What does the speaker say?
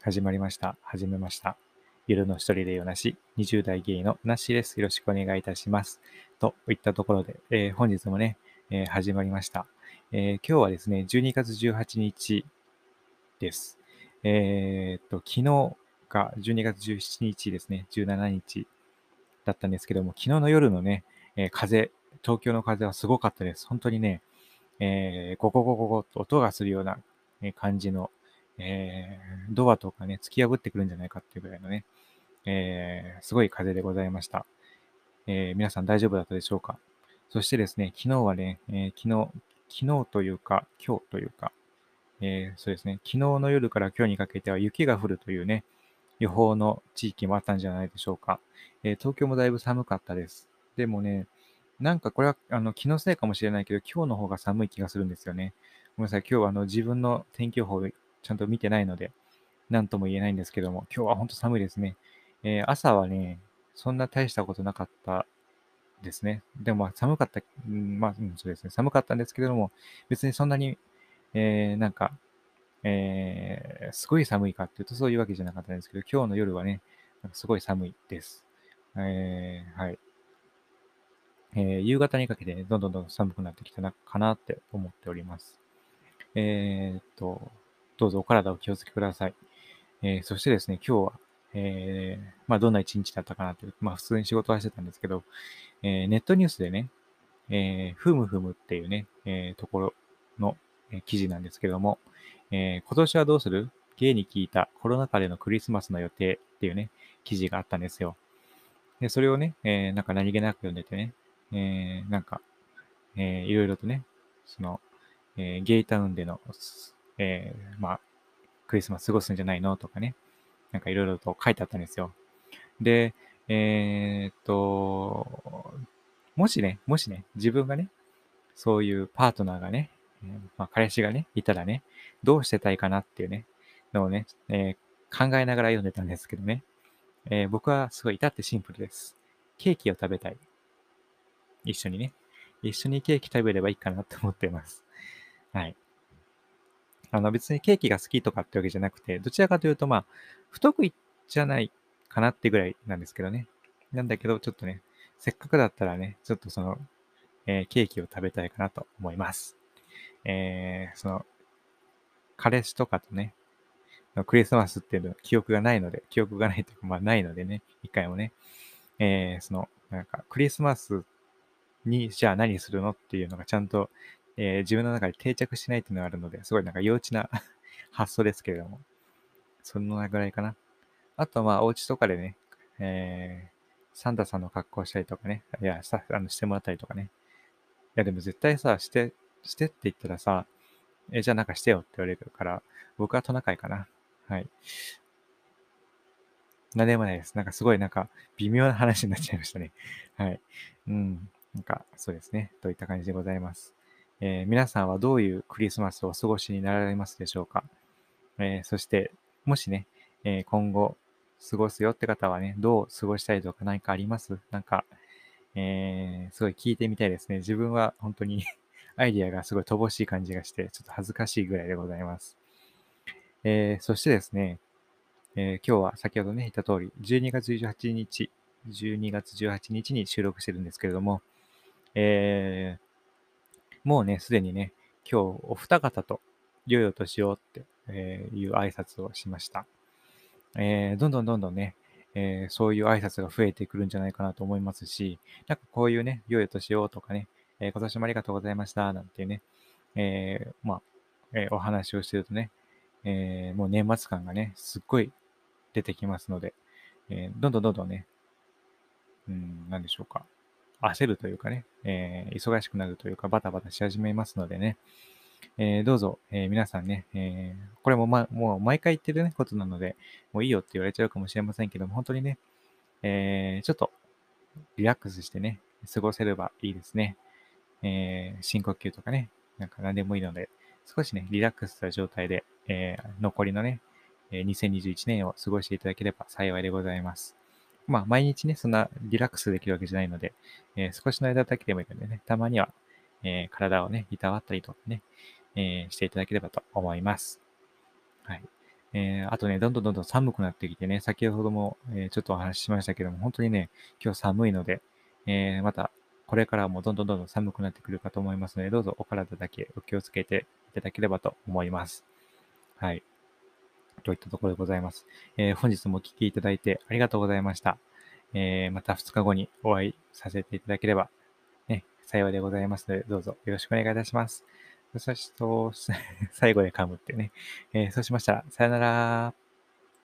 始まりました。始めました。夜の一人でよなし、20代ゲイのなしです。よろしくお願いいたします。といったところで、えー本日もね、えー始まりました、えー今日はですね、12月18日です。えーっと、昨日が12月17日ですね、17日だったんですけども、昨日の夜のね、えー風、東京の風はすごかったです。本当にね、えーゴゴゴゴゴと音がするような感じの、えードアとかね、突き破ってくるんじゃないかっていうぐらいのね、えーすごい風でございました。えー皆さん大丈夫だったでしょうか？そしてですね、昨日はね、えー昨日、昨日というか、今日というか、えそうですね、昨日の夜から今日にかけては雪が降るというね、予報の地域もあったんじゃないでしょうか。え東京もだいぶ寒かったです。でもね、なんかこれはあの気のせいかもしれないけど、今日の方が寒い気がするんですよね。ごめんなさい、今日はあの自分の天気予報ちゃんと見てないので、なんとも言えないんですけども、今日は本当寒いですね。えー朝はね、そんな大したことなかったですね。でも寒かった、うんまあ、そうですね、寒かったんですけども、別にそんなに、えーなんか、えーすごい寒いかっていうとそういうわけじゃなかったんですけど、今日の夜はね、なんかすごい寒いです。えーはい。えー夕方にかけて、ね、どんどんどんどん寒くなってきたかなって思っております。えーっと、どうぞお体お気をつけください。えーそしてですね、今日は、えーまあ、どんな一日だったかなという、まあ、普通に仕事はしてたんですけど、えーネットニュースでね、えふむふむっていうね、えところの、え記事なんですけども、え今年はどうする？ゲイに聞いたコロナ禍でのクリスマスの予定っていうね、記事があったんですよ。で、それをね、えなんか何気なく読んでてね、えなんか、えーいろいろとね、その、えゲイタウンでの、えーまあ、クリスマス過ごすんじゃないのとかね、なんかいろいろと書いてあったんですよ。で、えーっと、もしね、もしね、自分がね、そういうパートナーがね、まあ、彼氏がね、いたらね、どうしてたいかなっていうね、のをね、えー考えながら読んでたんですけどね、えー僕はすごい至ってシンプルです。ケーキを食べたい。一緒にね。一緒にケーキ食べればいいかなって思ってます。はい。あの別にケーキが好きとかってわけじゃなくて、どちらかというとまあ、不得意じゃないかなってぐらいなんですけどね。なんだけど、ちょっとね、せっかくだったらね、ちょっとその、えーケーキを食べたいかなと思います。えーその、彼氏とかとね、クリスマスっていうの記憶がないので、記憶がないというか、まあないのでね、一回もね、えーその、なんか、クリスマスに、じゃあ何するのっていうのがちゃんと、えー自分の中で定着しないっていうのがあるので、すごいなんか幼稚な 発想ですけれども、そのぐらいかな。あとまあ、お家とかでね、えーサンタさんの格好したりとかね、いや、さあのしてもらったりとかね。いや、でも絶対さ、して、してって言ったらさ、え、じゃあなんかしてよって言われるから、僕はトナカイかな。はい。なんでもないです。なんかすごいなんか微妙な話になっちゃいましたね。はい。うん。なんかそうですね。といった感じでございます。えー皆さんはどういうクリスマスをお過ごしになられますでしょうか、えーそして、もしね、えー今後過ごすよって方はね、どう過ごしたいとか何かあります？なんか、えすごい聞いてみたいですね。自分は本当に アイディアがすごい乏しい感じがして、ちょっと恥ずかしいぐらいでございます。えそしてですね、え今日は先ほどね、言った通り、12月18日、12月18日に収録してるんですけれども、えーもうね、すでにね、今日お二方と良いお年をってえいう挨拶をしました。えーどんどんどんどんね、えーそういう挨拶が増えてくるんじゃないかなと思いますし、なんかこういうね、良いお年をとかね、えー今年もありがとうございました、なんてね、えまあ、えお話をしてるとね、えもう年末感がね、すっごい出てきますので、えどんどんどんどんね、うん、なんでしょうか。焦るというかね、えー忙しくなるというか、バタバタし始めますのでね、えーどうぞ、えー皆さんね、えーこれも、ま、もう毎回言ってるね、ことなので、もういいよって言われちゃうかもしれませんけども、本当にね、えちょっとリラックスしてね、過ごせればいいですね。え深呼吸とかね、なんか何でもいいので、少しね、リラックスした状態で、え残りのね、2021年を過ごしていただければ幸いでございます。まあ、毎日ね、そんなリラックスできるわけじゃないので、えー少しの間だけでもいいのでね、たまには、えー体をね、いたわったりとかね、えーしていただければと思います。はい。えー、あとね、どんどんどんどん寒くなってきてね、先ほども、え、ちょっとお話ししましたけども、本当にね、今日寒いので、え、またこれからもどんどんどんどん寒くなってくるかと思いますので、どうぞお体だけお気をつけていただければと思います。はい。といったところでございます。えー、本日もお聴きいただいてありがとうございました。えー、また2日後にお会いさせていただければ、ね、幸いでございますので、どうぞよろしくお願いいたします。そして、最後で噛むってね。えー、そうしましたら、さよなら。